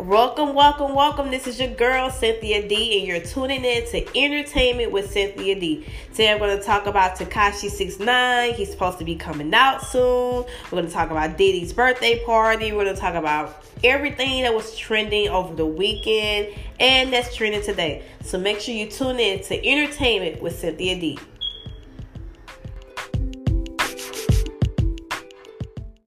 Welcome, welcome, welcome. This is your girl, Cynthia Dee, and you're tuning in to Entertainment with Cynthia Dee. Today we're going to talk about Tekashi Six Nine. He's supposed to be coming out soon. We're going to talk about Diddy's birthday party. We're going to talk about everything that was trending over the weekend and that's trending today. So make sure you tune in to Entertainment with Cynthia Dee.